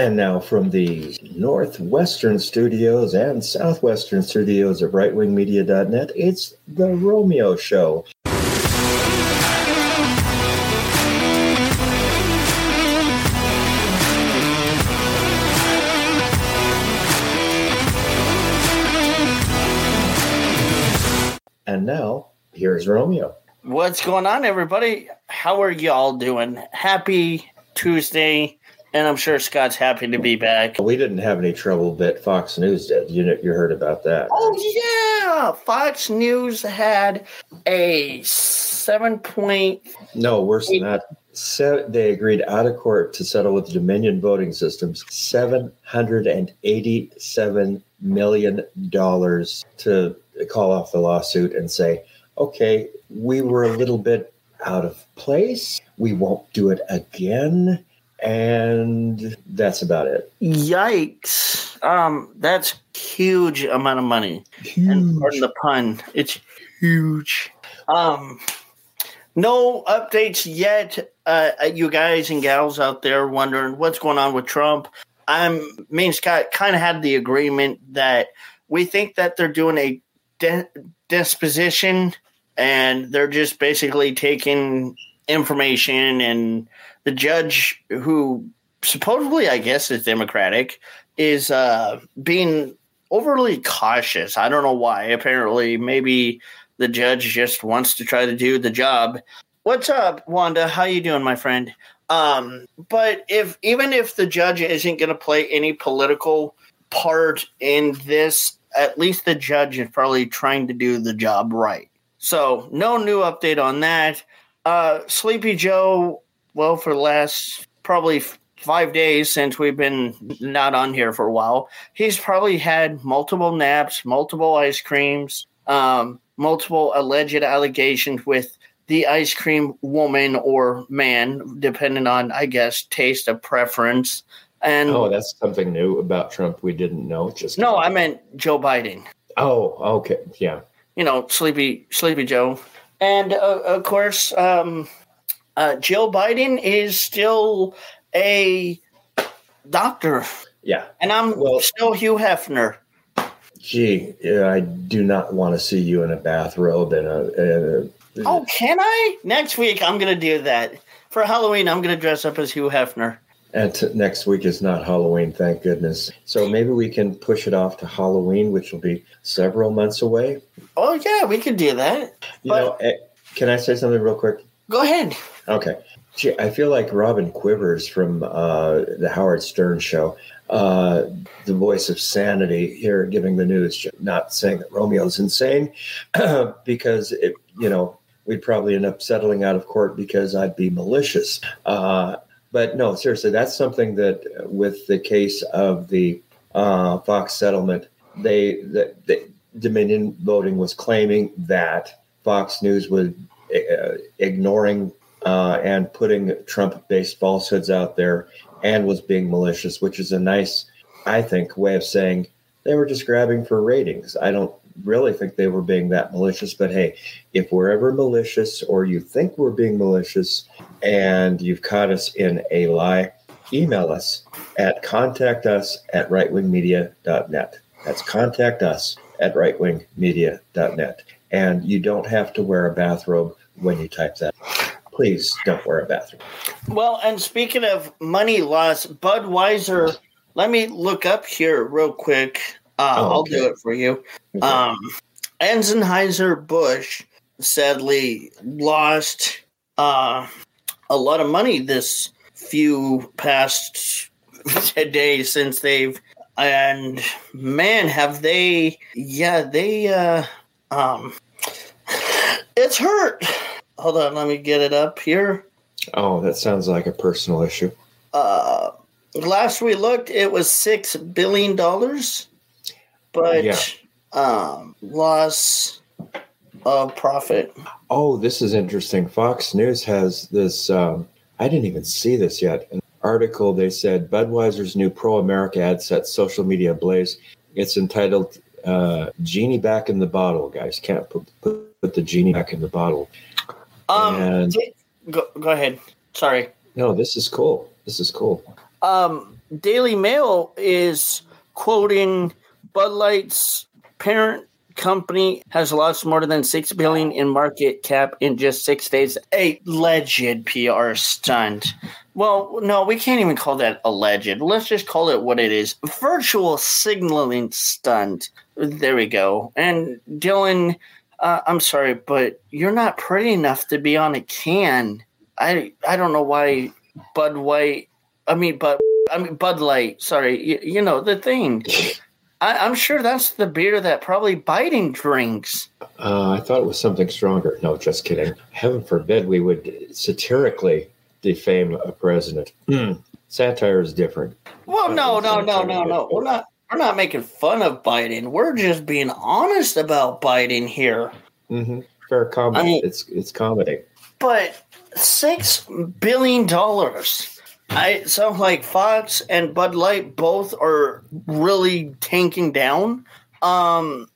And now from the Northwestern studios and Southwestern studios of rightwingmedia.net, it's The Romeo Show. And now, here's Romeo. What's going on, everybody? How are y'all doing? Happy Tuesday, and I'm sure Scott's happy to be back. We didn't have any trouble that Fox News did. You know, you heard about that. Oh yeah, Fox News had a seven point. No, worse than that. They agreed out of court to settle with Dominion Voting Systems seven hundred and eighty-seven million dollars to call off the lawsuit and say, "Okay, we were a little bit out of place. We won't do it again." And that's about it. Yikes! Um, that's huge amount of money. And pardon the pun, it's huge. Um, no updates yet. Uh, you guys and gals out there wondering what's going on with Trump. I'm me and Scott kind of had the agreement that we think that they're doing a de- disposition and they're just basically taking information and the judge who supposedly I guess is democratic is uh being overly cautious. I don't know why. Apparently maybe the judge just wants to try to do the job. What's up, Wanda? How you doing, my friend? Um, but if even if the judge isn't going to play any political part in this, at least the judge is probably trying to do the job right. So no new update on that. Uh, Sleepy Joe, well, for the last probably five days since we've been not on here for a while, he's probably had multiple naps, multiple ice creams, um, multiple alleged allegations with the ice cream woman or man, depending on, I guess, taste of preference. And Oh, that's something new about Trump we didn't know. Just no, I meant Joe Biden. Oh, okay, yeah. you know, Sleepy Sleepy Joe, and uh, of course, um, uh, Jill Biden is still a doctor, Yeah. and I'm Well- still Hugh Hefner. Gee, yeah, I do not want to see you in a bathrobe and a. a Oh, can I? Next week, I'm gonna do that for Halloween. I'm gonna dress up as Hugh Hefner. and t- next week is not Halloween, thank goodness. So maybe we can push it off to Halloween, which will be several months away. Oh yeah, we could do that. You know, eh, can I say something real quick? Go ahead. Okay. Gee, I feel like Robin Quivers from uh, the Howard Stern show, uh, the voice of sanity here giving the news, not saying that Romeo's insane, because, it, you know, we'd probably end up settling out of court because I'd be malicious. Uh, but no, seriously, that's something that with the case of the uh, Fox settlement, they, the, the Dominion voting was claiming that Fox News uh, ignoring uh, and putting Trump based falsehoods out there and was being malicious, which is a nice, I think, way of saying they were just grabbing for ratings. I don't really think they were being that malicious, but hey, if we're ever malicious or you think we're being malicious and you've caught us in a lie, email us at contact us at rightwingmedia.net. That's contact us at rightwingmedia.net. And you don't have to wear a bathrobe when you type that. Please don't wear a bathrobe. Well, and speaking of money loss, Budweiser. Let me look up here real quick. Uh, Oh, I'll okay. do it for you. Um, Anheuser Busch sadly lost uh, a lot of money this few past days since they've and man have they yeah they uh um it's hurt hold on let me get it up here Oh, that sounds like a personal issue. uh last we looked it was six billion dollars but Yeah. um loss of profit Oh, this is interesting. Fox News has this. Um, I didn't even see this yet. An article they said Budweiser's new pro America ad sets social media ablaze. It's entitled uh, "Genie Back in the Bottle." Guys, can't put, put, put the genie back in the bottle. Um And- go, go ahead sorry No, this is cool. This is cool. um Daily Mail is quoting Bud Light's parent company has lost more than six billion in market cap in just six days. A alleged PR stunt. Well, no, we can't even call that alleged. Let's just call it what it is: virtual signaling stunt. There we go. And Dylan, uh, I'm sorry, but you're not pretty enough to be on a can. I I don't know why Bud White. I mean, Bud. I mean Bud Light. Sorry, you, you know the thing. I, am sure that's the beer that probably Biden drinks. Uh, I thought it was something stronger. No, just kidding. Heaven forbid we would satirically defame a president. Mm. Satire is different. Well, no, no, no, no, no. We're not. We're not making fun of Biden. We're just being honest about Biden here. Mm-hmm. Fair comedy. I mean, it's it's comedy. But six billion dollars I so like Fox and Bud Light both are really tanking down. Um,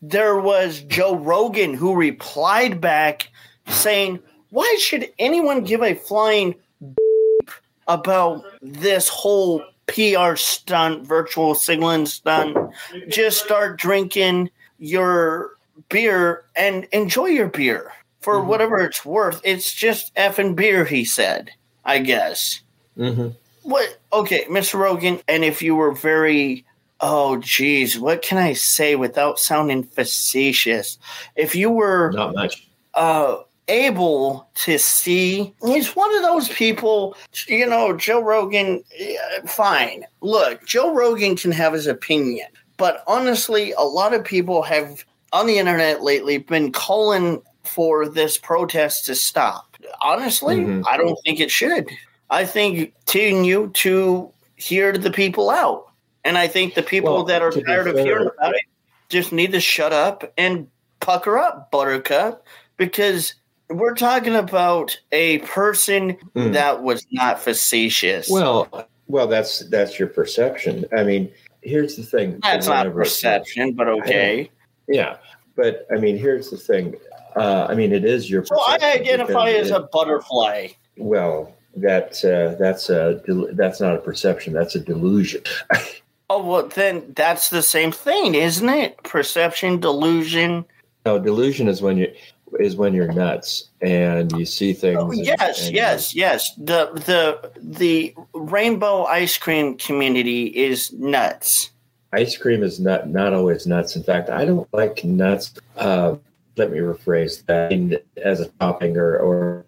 there was Joe Rogan who replied back saying, "Why should anyone give a flying about this whole PR stunt, virtual signaling stunt? Just start drinking your beer and enjoy your beer for mm-hmm. whatever it's worth. It's just effing beer," he said. I guess. Mm-hmm. What? Okay, Mr. Rogan, and if you were very, oh, geez, what can I say without sounding facetious? If you were not much, uh, able to see, he's one of those people. You know, Joe Rogan. Fine, look, Joe Rogan can have his opinion, but honestly, a lot of people have on the internet lately been calling for this protest to stop. Honestly, mm-hmm. I don't think it should. I think continue to hear the people out. And I think the people well, that are tired of hearing about it just need to shut up and pucker up, Buttercup, because we're talking about a person mm. that was not facetious. Well, well, that's that's your perception. I mean, here's the thing. That's not perception, but okay. Yeah, but I mean, here's the thing. Uh, I mean, it is your. So I identify as a butterfly. Well, that uh, that's a that's not a perception. That's a delusion. oh well, then that's the same thing, isn't it? Perception, delusion. No, delusion is when you is when you're nuts and you see things. Oh, yes, and, yes, yes. The the the rainbow ice cream community is nuts. Ice cream is not not always nuts. In fact, I don't like nuts. Uh, let me rephrase that as a topping or, or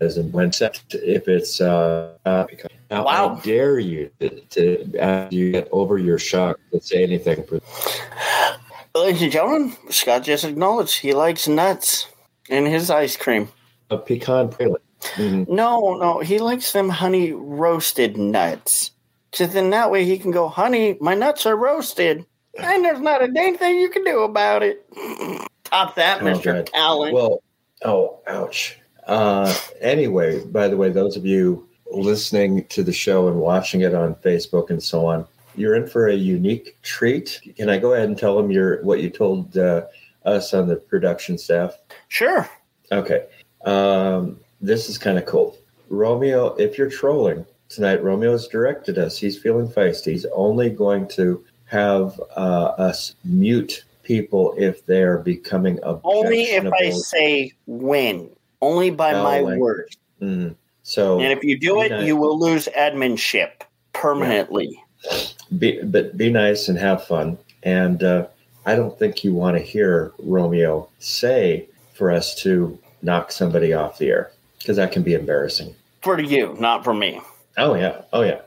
as in when set. if it's uh, uh how wow. dare you to, to after you get over your shock to say anything ladies and gentlemen scott just acknowledged he likes nuts in his ice cream. A pecan praline mm-hmm. no no he likes them honey roasted nuts. So then that way he can go honey my nuts are roasted and there's not a dang thing you can do about it. Top that oh, mr allen. Well oh ouch. Uh, anyway, by the way, those of you listening to the show and watching it on Facebook and so on, you're in for a unique treat. Can I go ahead and tell them your what you told uh, us on the production staff? Sure. Okay. Um, this is kind of cool. Romeo, if you're trolling tonight, Romeo's directed us. He's feeling feisty. He's only going to have uh, us mute people if they're becoming objectionable. Only if I say when. Only by oh, my like, word. Mm, so, and if you do it, nice. you will lose adminship permanently. Yeah. Be, but be nice and have fun. And uh, I don't think you want to hear Romeo say for us to knock somebody off the air because that can be embarrassing for you, not for me. Oh yeah, oh yeah.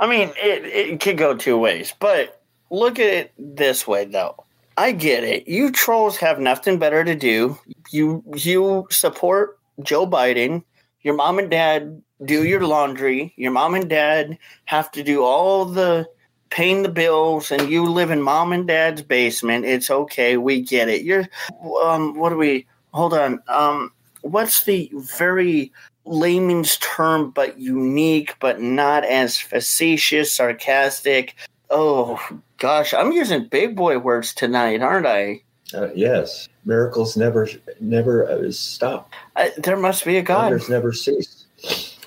I mean, it it could go two ways, but look at it this way though. I get it. You trolls have nothing better to do. You you support Joe Biden. Your mom and dad do your laundry. Your mom and dad have to do all the paying the bills and you live in mom and dad's basement. It's okay. We get it. You're um what do we hold on. Um what's the very layman's term but unique but not as facetious, sarcastic Oh gosh, I'm using big boy words tonight, aren't I? Uh, yes, miracles never never uh, stop. There must be a God. Wonders never cease.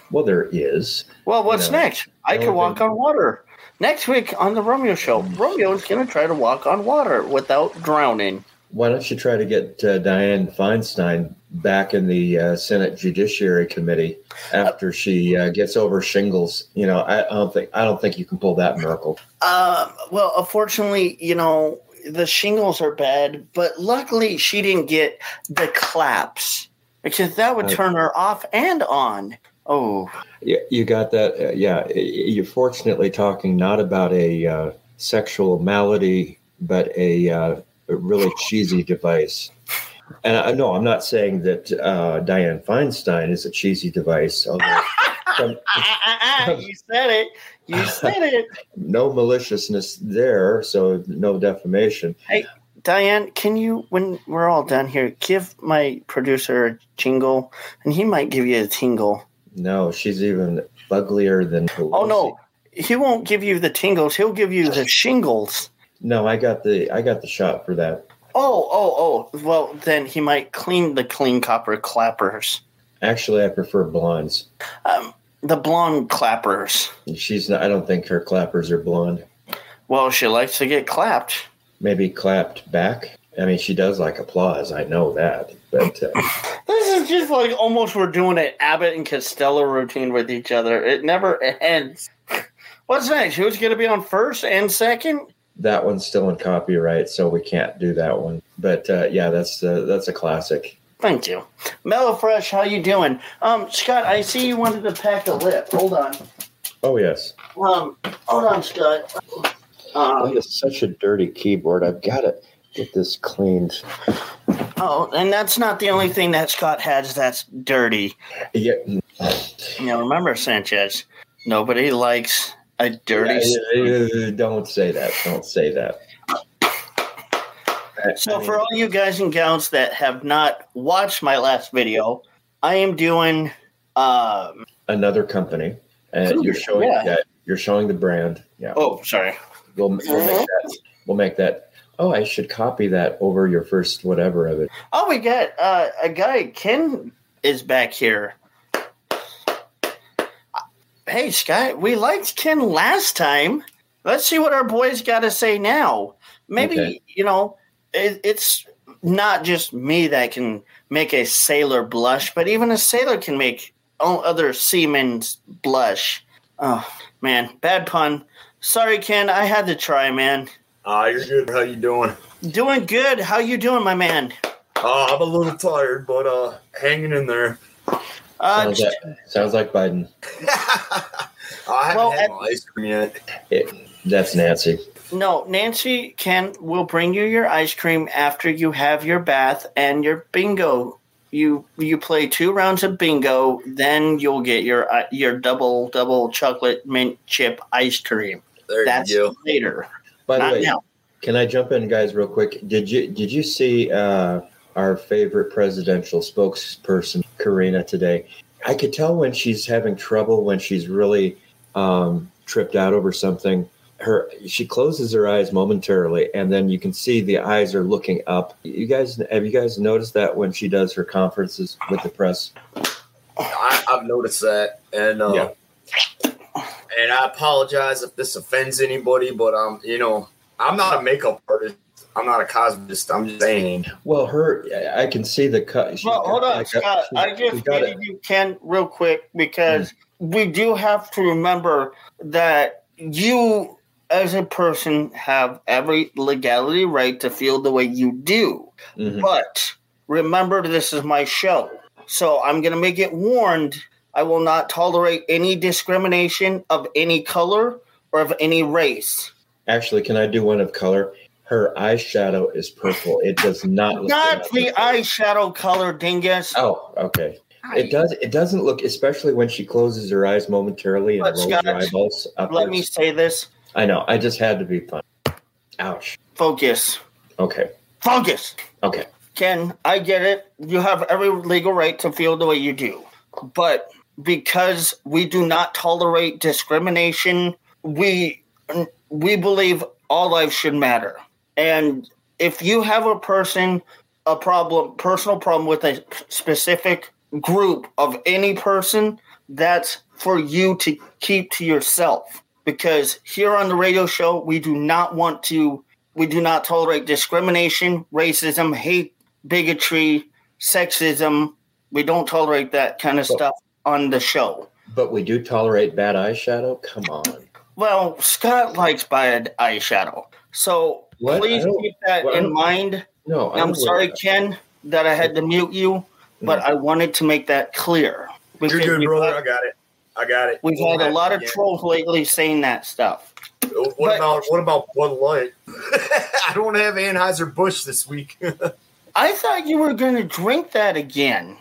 Well, there is. Well, what's You know, next? I can walk on water. Next week on the Romeo Show, Romeo's going to try to walk on water without drowning. Why don't you try to get uh, Dianne Feinstein back in the uh, Senate Judiciary Committee after she uh, gets over shingles? You know, I, I don't think I don't think you can pull that miracle. Um, well, unfortunately, you know, the shingles are bad, but luckily she didn't get the claps because that would turn her off and on. Oh, Yeah, you got that. Uh, yeah, you're fortunately talking not about a uh, sexual malady, but a, uh, a really cheesy device. And I no, I'm not saying that uh, Dianne Feinstein is a cheesy device. Although some, you said it. You said it. no maliciousness there, so no defamation. Hey, Dianne, can you, when we're all done here, give my producer a jingle, and he might give you a tingle. No, she's even uglier than. Oh no, he won't give you the tingles. He'll give you the shingles. No, I got the I got the shot for that. Oh, oh, oh. Well, then he might clean the clean copper clappers. Actually, I prefer blondes. Um, the blonde clappers. She's not. I don't think her clappers are blonde. Well, she likes to get clapped. maybe clapped back. I mean, she does like applause. I know that, but uh, This is just like almost we're doing an Abbott and Costello routine with each other. It never ends. What's next? Who's going to be on first and second? that one's still in copyright, so we can't do that one. But uh, yeah, that's uh, that's a classic. Thank you, Mellow Fresh. How you doing? Um, Scott, I see you wanted to pack a lip. Hold on. Oh yes, Um, hold on, Scott. that Um, is such a dirty keyboard. I've got to get this cleaned. oh, and that's not the only thing that Scott has that's dirty. Yeah, You know, remember Sanchez. Nobody likes a dirty. uh, don't say that. Don't say that. So, I mean, for all you guys and gals that have not watched my last video, I am doing. Um, another company, and Cougar, you're showing yeah. that you're showing the brand. Yeah, oh, sorry. we'll, we'll make that. We'll make that. Oh, I should copy that over your first whatever of it. Oh, we got uh, a guy. Ken is back here. Hey, Scott, we liked Ken last time. Let's see what our boys got to say now. Maybe, Okay. you know, it, it's not just me that can make a sailor blush, but even a sailor can make other seamen blush. Oh, man, bad pun. Sorry, Ken, I had to try, man. Ah, you're good. How you doing? Doing good. How you doing, my man? Uh, I'm a little tired, but uh, hanging in there. Uh, Sounds like, sounds like Biden. I haven't Well, had at- my ice cream yet. It, that's Nancy. No, Nancy can will bring you your ice cream after you have your bath and your bingo. You you play two rounds of bingo, then you'll get your uh, your double double chocolate mint chip ice cream. There That's you go. later, By the way, now. can I jump in, guys, real quick? Did you did you see uh, our favorite presidential spokesperson, Karina, today? I could tell when she's having trouble, when she's really um, tripped out over something. Her she closes her eyes momentarily, and then you can see the eyes are looking up. You guys have you guys noticed that when she does her conferences with the press? I, I've noticed that, and uh, Yeah. And I apologize if this offends anybody, but um, you know, I'm not a makeup artist. I'm not a cosmetist. I'm just saying. Well, her I can see the cut. Well, got hold on, like a- Scott. she- I just got needed you Ken real quick because we do have to remember that you, as a person, have every legality right to feel the way you do. Mhm. But remember, this is my show. So I'm going to make it warned I will not tolerate any discrimination of any color or of any race. Actually, can I do one of color? Her eyeshadow is purple. It does not look Not good. the eyeshadow color, dingus. Oh, okay. It does. It doesn't look, especially when she closes her eyes momentarily and rolls Scott, her eyeballs upwards. Let me say this. I know. I just had to be fun. Ouch. Focus. Okay. Focus. Okay. Ken, I get it. You have every legal right to feel the way you do. But because we do not tolerate discrimination, we we believe all lives should matter. And if you have a person a problem personal problem with a specific group of any person, that's for you to keep to yourself. Because here on the radio show, we do not want to, we do not tolerate discrimination, racism, hate, bigotry, sexism. We don't tolerate that kind of stuff on the show. But we do tolerate bad eyeshadow. Come on. Well, Scott likes bad eyeshadow. So What? please keep that what? in mind. No, I I'm sorry, that. Ken, that I had to mute you, but I wanted to make that clear. You're Because good, brother. had- I got it. I got it. We've had a lot of Yeah. trolls lately saying that stuff. What but- about what about Bud Light? I don't have Anheuser Busch this week. I thought you were going to drink that again.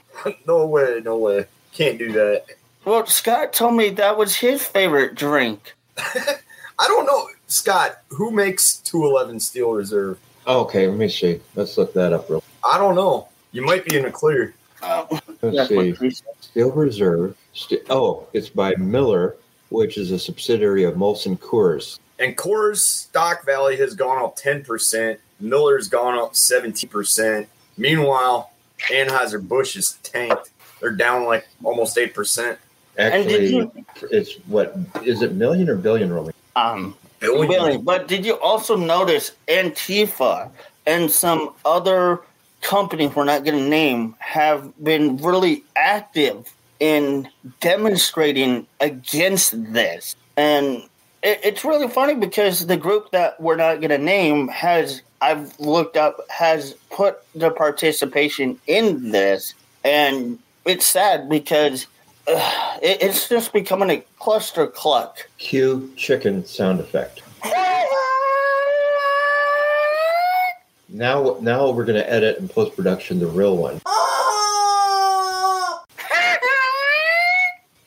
no way, no way. Can't do that. Well, Scott told me that was his favorite drink. I don't know, Scott. Who makes 211 Steel Reserve? Okay, let me see. Let's look that up real. I don't know. You might be in the clear. Uh, Let's see. what he said. Steel Reserve. St- oh, it's by Miller, which is a subsidiary of Molson Coors. And Coors stock value has gone up 10%. Miller's gone up 17%. Meanwhile, Anheuser Busch is tanked. They're down like almost 8%. And Actually, you, it's what is it million or billion, Romy? um, Billion. Billy, but did you also notice Antifa and some other companies we're not going to name have been really active in demonstrating against this? And it, it's really funny because the group that we're not going to name has, I've looked up, has put the participation in this. And it's sad because uh, it, it's just becoming a cluster cluck. Cue chicken sound effect. Now, now we're going to edit in post production the real one.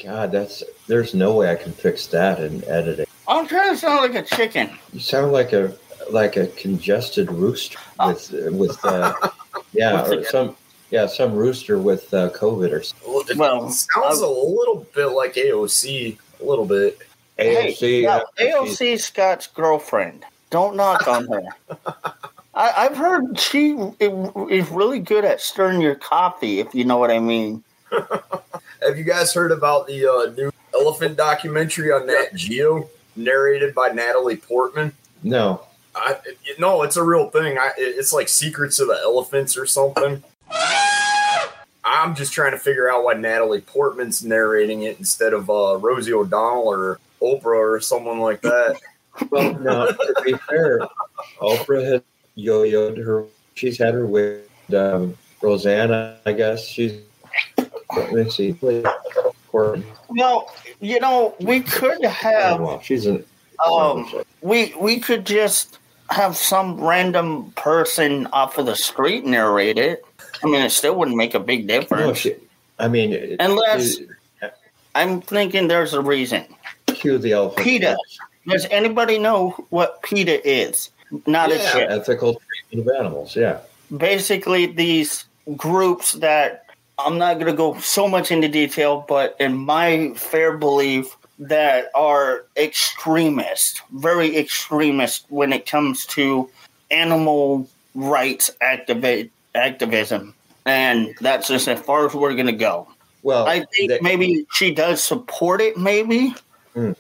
God, that's there's no way I can fix that in editing. I'm trying to sound like a chicken. You sound like a like a congested rooster with with uh, yeah or some yeah some rooster with uh, COVID or something. Well, it Well, sounds a little bit like AOC. A little bit. AOC. hey, yeah, AOC Scott's girlfriend. Don't knock on her. I, I've heard she is really good at stirring your coffee, if you know what I mean. Have you guys heard about the uh, new elephant documentary on Nat Geo, narrated by Natalie Portman? No, I, it- no, it's a real thing. I, it's like Secrets of the Elephants or something. I'm just trying to figure out why Natalie Portman's narrating it instead of uh, Rosie O'Donnell or Oprah or someone like that. well, no. To be fair, Oprah has yo-yoed her. She's had her with um, Rosanna. I guess she's. Let me see. Courtney. Well, you know, we could have Well, she's an. um, we we could just have some random person off of the street narrate it. I mean, it still wouldn't make a big no, difference. she, I mean, it- Unless- it- uh, I'm thinking there's a reason. cue the elephant. PETA. Does anybody know what PETA is? Not a Yeah. chip. Ethical treatment of animals. Yeah. Basically, these groups that I'm not going to go so much into detail, but in my fair belief, that are extremist, very extremist when it comes to animal rights activi- activism. And that's just as far as we're going to go. Well, I think they- maybe she does support it, maybe. Hmm.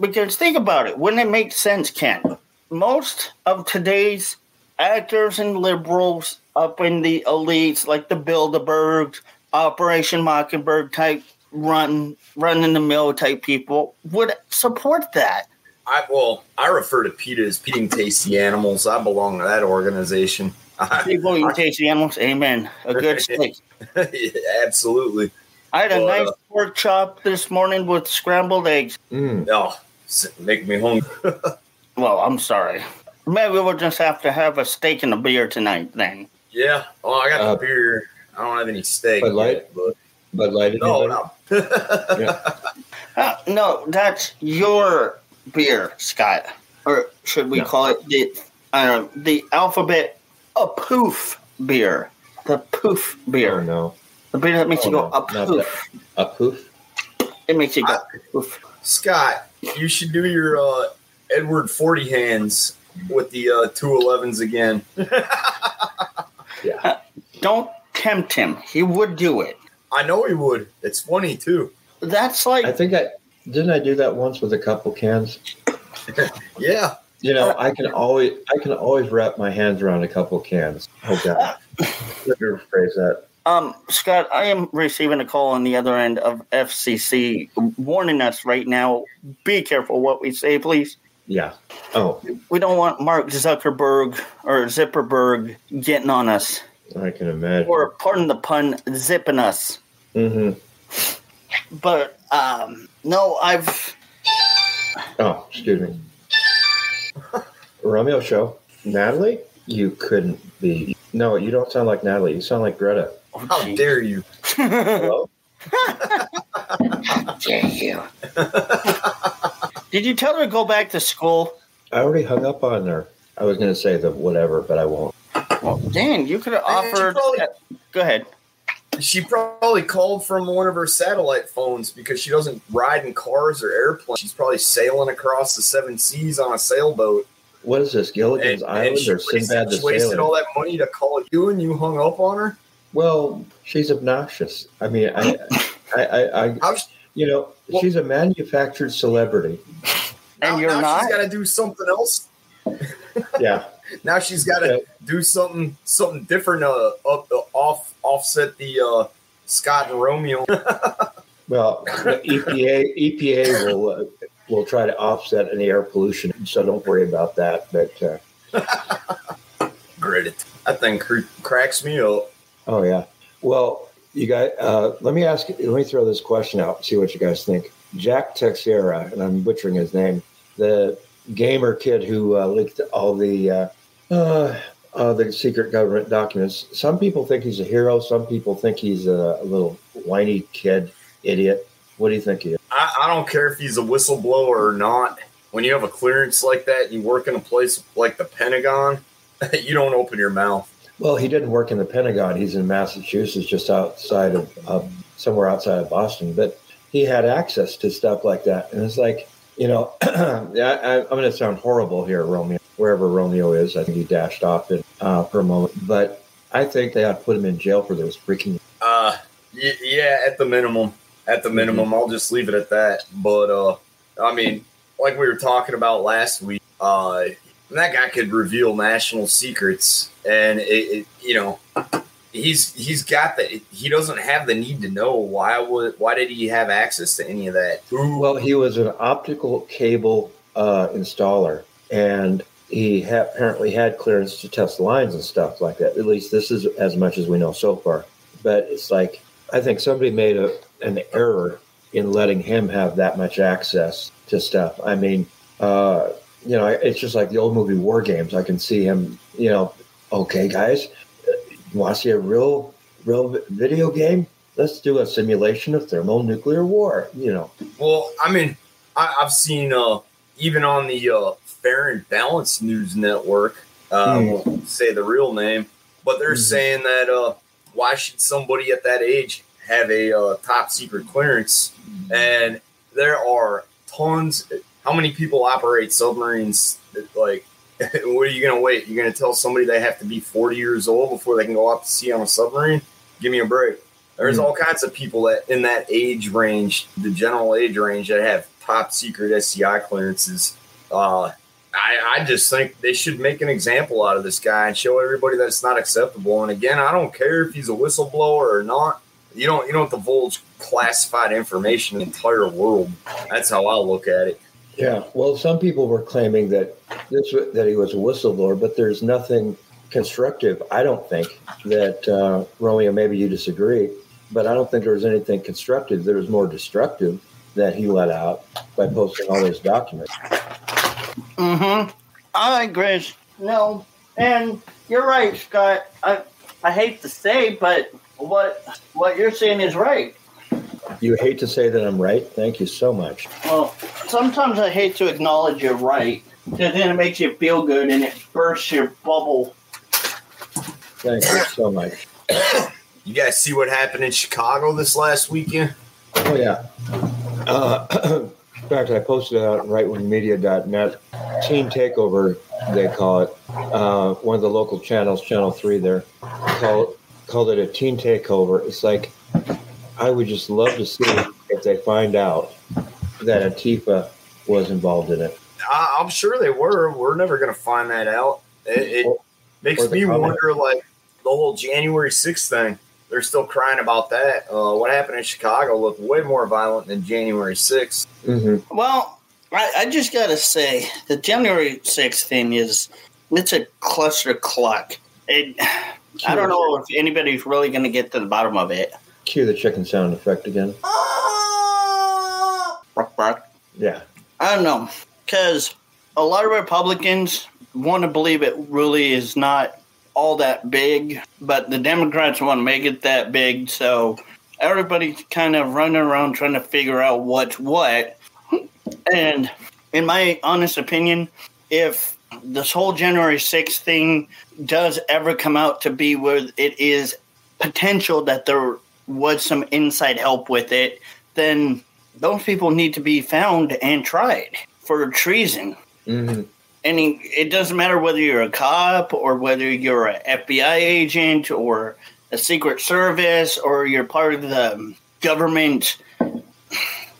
Because think about it, wouldn't it make sense, Ken? Most of today's actors and liberals up in the elites, like the Bilderbergs, Operation Mockingbird type run, run in the mill type people, would support that. I well, I refer to PETA as Feeding Tasty Animals. I belong to that organization. People eat tasty animals, amen. A good steak. Absolutely. I had a Well, nice uh, pork chop this morning with scrambled eggs. Mm, Oh, make me hungry. Well, I'm sorry. Maybe we'll just have to have a steak and a beer tonight then. Yeah. Oh, I got Uh, the beer. I don't have any steak. Bud Light? yet, but Bud Light. no, no. Yeah. Uh, no, that's your beer, Scott. Or should we No. call it the uh, the alphabet a poof beer? The poof Oh beer. no. The beer that makes Oh, you go no, a not poof. A poof. It makes you go poof. Scott, you should do your uh, Edward Forty Hands with the uh, two elevens again. Yeah. Don't tempt him. He would do it. I know he would. It's funny too. that's like I think I didn't I do that once with a couple cans. Yeah. You know, I can always I can always wrap my hands around a couple cans. Oh God, let me rephrase that. Um, Scott, I am receiving a call on the other end of FCC warning us right now. Be careful what we say, please. Yeah. Oh, We don't want Mark Zuckerberg or Zipperberg getting on us, I can imagine. or pardon the pun, zipping us. Mm-hmm. But um, no, I've Oh, excuse me. Romeo show. Natalie, you couldn't be. No, you don't sound like Natalie. You sound like Greta. oh, How gee. dare you? Hello. dare you? Did you tell her to go back to school? I already hung up on her. I was going to say the whatever, but I won't. Well, Dan, you could have offered. probably- Go ahead. She probably called from one of her satellite phones because she doesn't ride in cars or airplanes. She's probably sailing across the seven seas on a sailboat. What is this, Gilligan's And, and Island she or wasted, Sinbad the she wasted all that money to call you and you hung up on her? Well, she's obnoxious. I mean, I, I, I, I How's, you know, Well- she's a manufactured celebrity. now, And you're now not? she's got to do something else. Yeah, Now she's got to Yeah. do something something different. Uh, up, uh, off offset the uh, Scott and Romeo. well, the EPA, EPA will uh, will try to offset any air pollution, so don't worry about that. But uh, Grit. That thing cr- cracks me up. oh yeah, well, you guys, uh, let me ask. Let me throw this question out. and See what you guys think. Jack Teixeira, and I'm butchering his name, the gamer kid who uh, leaked all the uh, uh, uh, the secret government documents. Some people think he's a hero. Some people think he's a, a little whiny kid, idiot. What do you think he is? I, I don't care if he's a whistleblower or not. When you have a clearance like that, you work in a place like the Pentagon. you don't open your mouth. Well, he didn't work in the Pentagon. He's in Massachusetts, just outside of uh, somewhere outside of Boston. But he had access to stuff like that, and it's like, you know, I, I, I'm going to sound horrible here, Romeo. Wherever Romeo is, I think he dashed off it uh, for a moment. But I think they ought to put him in jail for those freaking. Uh, y- yeah, at the minimum. At the minimum, I'll just leave it at that. But uh, I mean, like we were talking about last week, uh, that guy could reveal national secrets, and it, it you know, he's he's got the he doesn't have the need to know why would why did he have access to any of that? Well, he was an optical cable uh, installer, and he ha- apparently had clearance to test lines and stuff like that. At least this is as much as we know so far. But it's like I think somebody made a, an error in letting him have that much access to stuff. I mean, uh, you know, it's just like the old movie War Games. I can see him. You know, okay, guys, want to see a real, real video game? Let's do a simulation of thermonuclear war. You know. Well, I mean, I, I've seen uh, even on the uh, Fair and Balanced News Network, uh, won't say the real name, but they're Mhm. saying that uh, why should somebody at that age have a uh, top secret clearance? And there are tons. How many people operate submarines? That, like, what are you going to wait? You're going to tell somebody they have to be 40 years old before they can go out to sea on a submarine? Give me a break. There's Mhm. all kinds of people that in that age range, the general age range, that have top secret SCI clearances. Uh, I, I just think they should make an example out of this guy and show everybody that it's not acceptable. And again, I don't care if he's a whistleblower or not. You don't you don't divulge classified information in the entire world. That's how I look at it. Yeah, well, some people were claiming that this that he was a whistleblower, but there's nothing constructive. I don't think that uh, Romeo. Maybe you disagree, but I don't think there was anything constructive. There was more destructive that he let out by posting all those documents. Mm-hmm. I agree. No, and you're right, Scott. I I hate to say, but what what you're saying is right. You hate to say that I'm right. Thank you so much. Well, sometimes I hate to acknowledge you're right, because then it makes you feel good and it bursts your bubble. Thank you so much. You guys see what happened in Chicago this last weekend? Oh yeah. Uh, in fact, I posted it out on rightwingmedia.net. Teen Takeover, they call it. Uh, one of the local channels, Channel Three, there, called called it a teen takeover. It's like I would just love to see if they find out that Antifa was involved in it. I, I'm sure they were. We're never going to find that out. It, it Or- makes or me comment. wonder, like the whole January 6th thing. They're still crying about that. Uh, what happened in Chicago looked way more violent than January 6th. hmm Well, I, I just gotta say the January 6th thing is it's a cluster cluck. It, I don't know if anybody's really gonna get to the bottom of it. Cue the chicken sound effect again. Bark, bark. Yeah. I don't know because a lot of Republicans want to believe it really is not all that big, but the Democrats want to make it that big. So everybody's kind of running around trying to figure out what's what. And in my honest opinion, if this whole January 6th thing does ever come out to be where it is potential that there was some inside help with it, then those people need to be found and tried for treason. hmm And it doesn't matter whether you're a cop or whether you're an FBI agent or a Secret Service or you're part of the government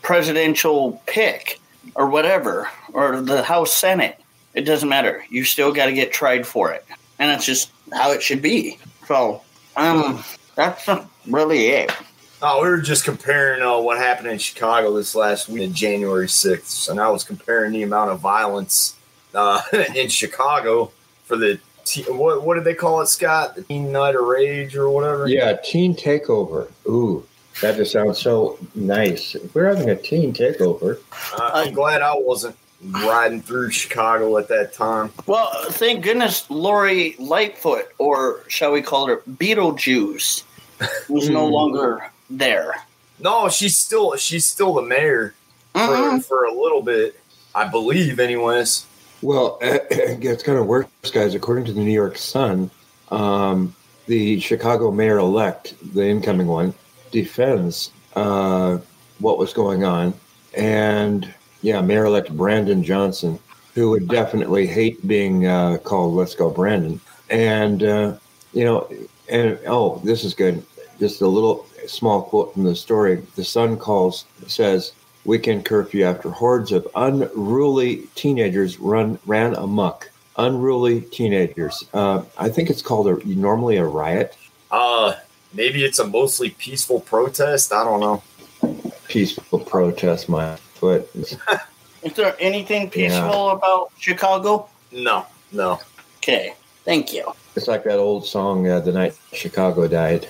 presidential pick or whatever, or the House Senate. It doesn't matter. You still got to get tried for it. And that's just how it should be. So, um, that's really it. Oh, we were just comparing uh, what happened in Chicago this last week, January 6th. And I was comparing the amount of violence uh, in Chicago for the, te- what, what did they call it, Scott? The Teen Night of Rage or whatever? Yeah, teen takeover. Ooh, that just sounds so nice. We're having a teen takeover. Uh, I'm glad I wasn't riding through Chicago at that time. Well, thank goodness Lori Lightfoot, or shall we call her Beetlejuice, was no longer there. No, she's still she's still the mayor for, Mm-mm. for a little bit, I believe, anyways. Well, it gets kind of worse, guys. According to the New York Sun, um, the Chicago mayor elect, the incoming one, defends uh, what was going on. And yeah, Mayor elect Brandon Johnson, who would definitely hate being uh, called Let's Go Brandon. And, uh, you know, and oh, this is good. Just a little small quote from the story. The Sun calls, says, weekend curfew after hordes of unruly teenagers run ran amok. Unruly teenagers. Uh, I think it's called a normally a riot. Uh maybe it's a mostly peaceful protest. I don't know. Peaceful protest, my foot. Is there anything peaceful about Chicago? No, no. Okay, thank you. It's like that old song, uh, "The Night Chicago Died."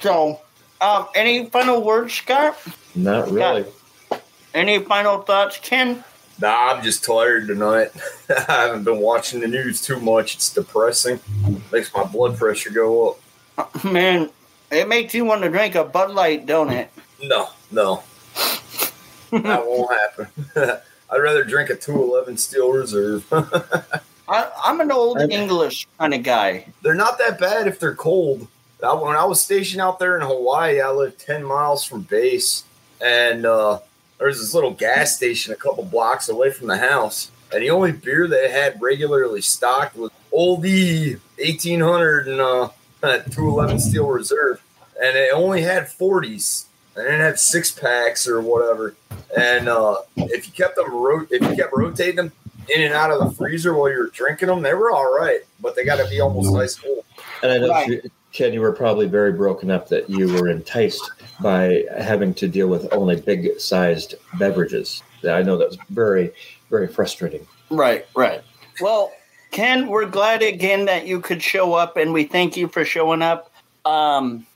So, um, any final words, Scott? Not really. Any final thoughts, Ken? Nah, I'm just tired tonight. I haven't been watching the news too much. It's depressing. Makes my blood pressure go up. Man, it makes you want to drink a Bud Light, don't it? No, no. that won't happen. I'd rather drink a 211 Steel Reserve. I, I'm an old English kind of guy. they're not that bad if they're cold. I, when I was stationed out there in Hawaii, I lived 10 miles from base, and uh, there was this little gas station a couple blocks away from the house. And the only beer they had regularly stocked was Oldie 1800 and uh, 211 Steel Reserve. And they only had 40s. They didn't have six packs or whatever. And uh, if you kept them, ro- if you kept rotating them in and out of the freezer while you were drinking them, they were all right. But they got to be almost ice cold. And I know, Right. Ken, you were probably very broken up that you were enticed by having to deal with only big-sized beverages. I know that was very, very frustrating. Right, right. Well, Ken, we're glad again that you could show up, and we thank you for showing up. Um,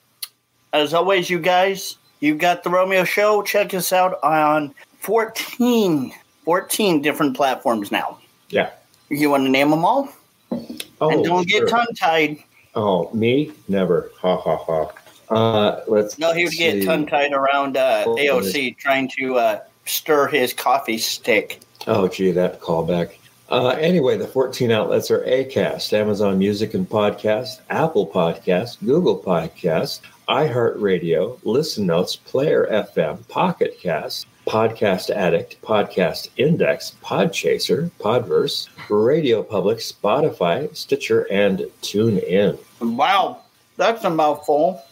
as always, you guys, you got the Romeo Show. Check us out on 14, 14 different platforms now. Yeah. You want to name them all? Oh, and don't sure. get tongue tied. Oh, me? Never. Ha ha ha. Uh, let's. No, he would get tongue tied around uh, Oh, AOC trying to uh, stir his coffee stick. Oh, gee, that callback. Uh, anyway, the 14 outlets are Acast, Amazon Music and Podcast, Apple Podcast, Google Podcast, iHeartRadio, Listen Notes, Player FM, Pocket Cast, Podcast Addict, Podcast Index, Podchaser, Podverse, Radio Public, Spotify, Stitcher, and TuneIn. Wow, that's a mouthful.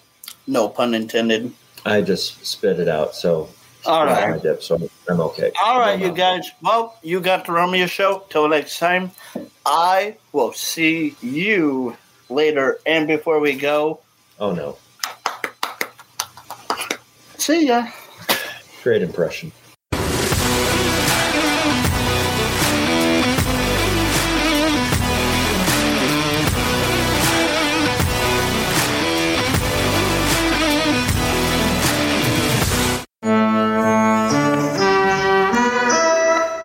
No pun intended. I just spit it out, so All my dip, so I'm okay. All right, No, you guys. Well, you got the Romeo show. Till next time, I will see you later. And before we go, Oh no, see ya. great impression.